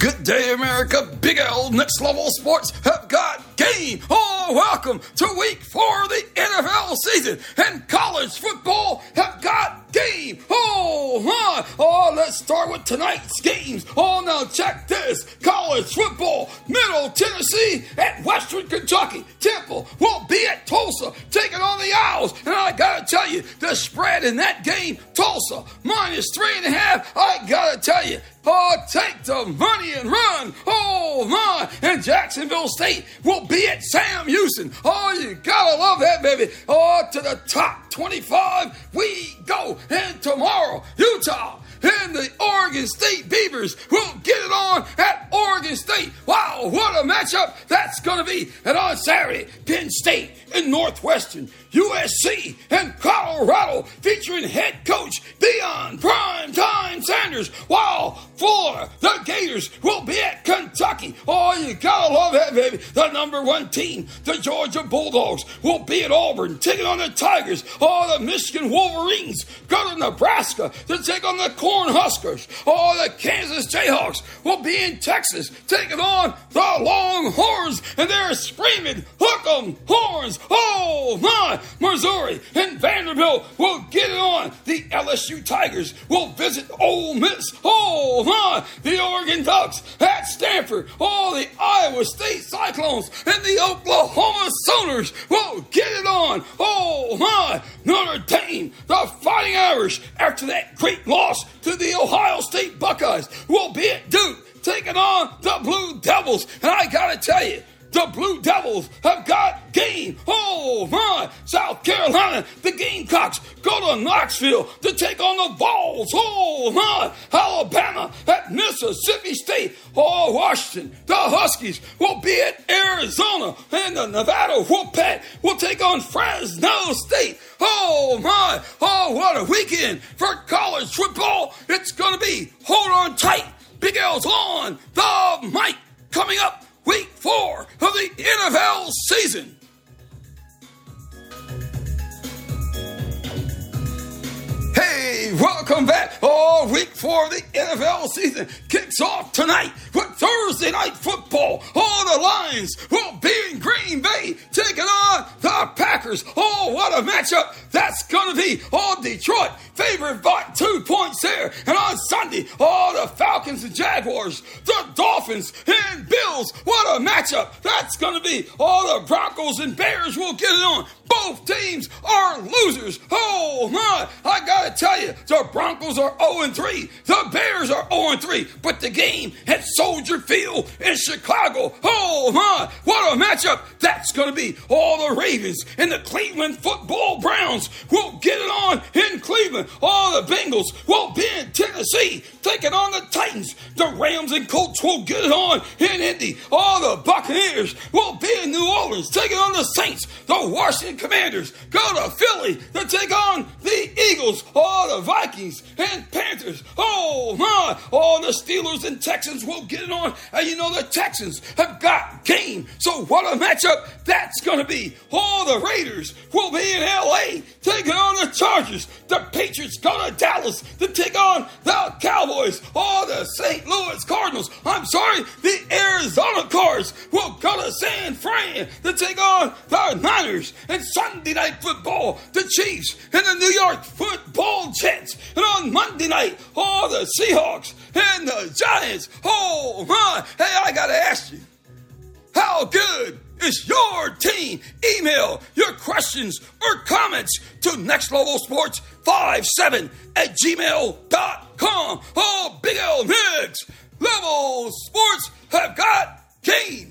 Good day, America. Big L Next Level Sports have got game. Oh, welcome to week four of the NFL season. And college football have got game. Oh, my. Oh, let's start with tonight's games. Oh, now check this. College football, Middle Tennessee at Western Kentucky. Temple will be at Tulsa taking on the Owls. And I got to tell you, the spread in that game, Tulsa minus three and a half. I got to tell you, Oh, take the money and run. Oh, my. And Jacksonville State will be at Sam Houston. Oh, you gotta love that, baby. Oh, to the top 25 we go. And tomorrow, Utah and the Oregon State Beavers will get it on at Oregon State. Wow, what a matchup that's going to be. And on Saturday, Penn State and Northwestern, USC and Colorado featuring head coach Deion Prime Time Sanders. Wow, Florida, the Gators will be at Kentucky. Oh, you gotta love that, baby. The number one team, the Georgia Bulldogs, will be at Auburn taking on the Tigers. Oh, the Michigan Wolverines go to Nebraska to take on the Cornhuskers. Oh, the Kansas Jayhawks will be in Texas taking on the Longhorns, and they're screaming, "Hook 'em, horns!" Oh my! Missouri and Vanderbilt will get it on. The LSU Tigers will visit Ole Miss. Oh my! The Oregon Ducks at Stanford. Oh, the Iowa State Cyclones and the Oklahoma Sooners will get it on. Oh my! Notre Dame, the Irish, after that great loss to the Ohio State Buckeyes, will be at Duke taking on the Blue Devils. And I gotta tell you, the Blue Devils have got game. Oh my! South Carolina, the Gamecocks go to Knoxville to take on the Vols. Oh my! Alabama at Mississippi State. Oh, Washington, the Huskies will be at Arizona, and the Nevada Wolfpack will take on Fresno State. Oh my! Oh, what a weekend for college football! It's going to be. Hold on tight. Big L's on the mic. Coming up week four of the NFL season. Welcome back. Oh, week four of the NFL season kicks off tonight with Thursday night football. All the Lions will be in Green Bay taking on the Packers. Oh, what a matchup that's going to be. Oh, Detroit favored by two points there. And on Sunday, all the Falcons and Jaguars, the Dolphins and Bills. What a matchup that's going to be. All the Broncos and Bears will get it on. Both teams are losers. Oh Oh, my, I gotta tell you, the Broncos are 0 3. The Bears are 0 3. But the game at Soldier Field in Chicago. Oh my, what a matchup that's gonna be. All the Ravens and the Cleveland football Browns will get it on in Cleveland. All the Bengals will be in Tennessee taking on the Titans. The Rams and Colts will get it on in Indy. All the Buccaneers will be in New Orleans taking on the Saints. The Washington Commanders go to Philly to take on the Eagles. All the Vikings and Panthers. Oh my! All the Steelers and Texans will get it on. And you know the Texans have got game. So what a matchup that's to be. All the Raiders will be in LA taking on the Chargers. The Patriots go to Dallas to take on the Cowboys. All the St. Louis Cardinals. I'm sorry, the Arizona Cards will go to San Fran to take on the Niners. And Sunday night football, the Chiefs and the New York football Jets. And on Monday night, all the Seahawks and the Giants. Oh my! Hey, I gotta ask you, how good is your team? Email your questions or comments to Next Level Sports 57 at gmail.com. Oh, Big L Next Level Sports have got game.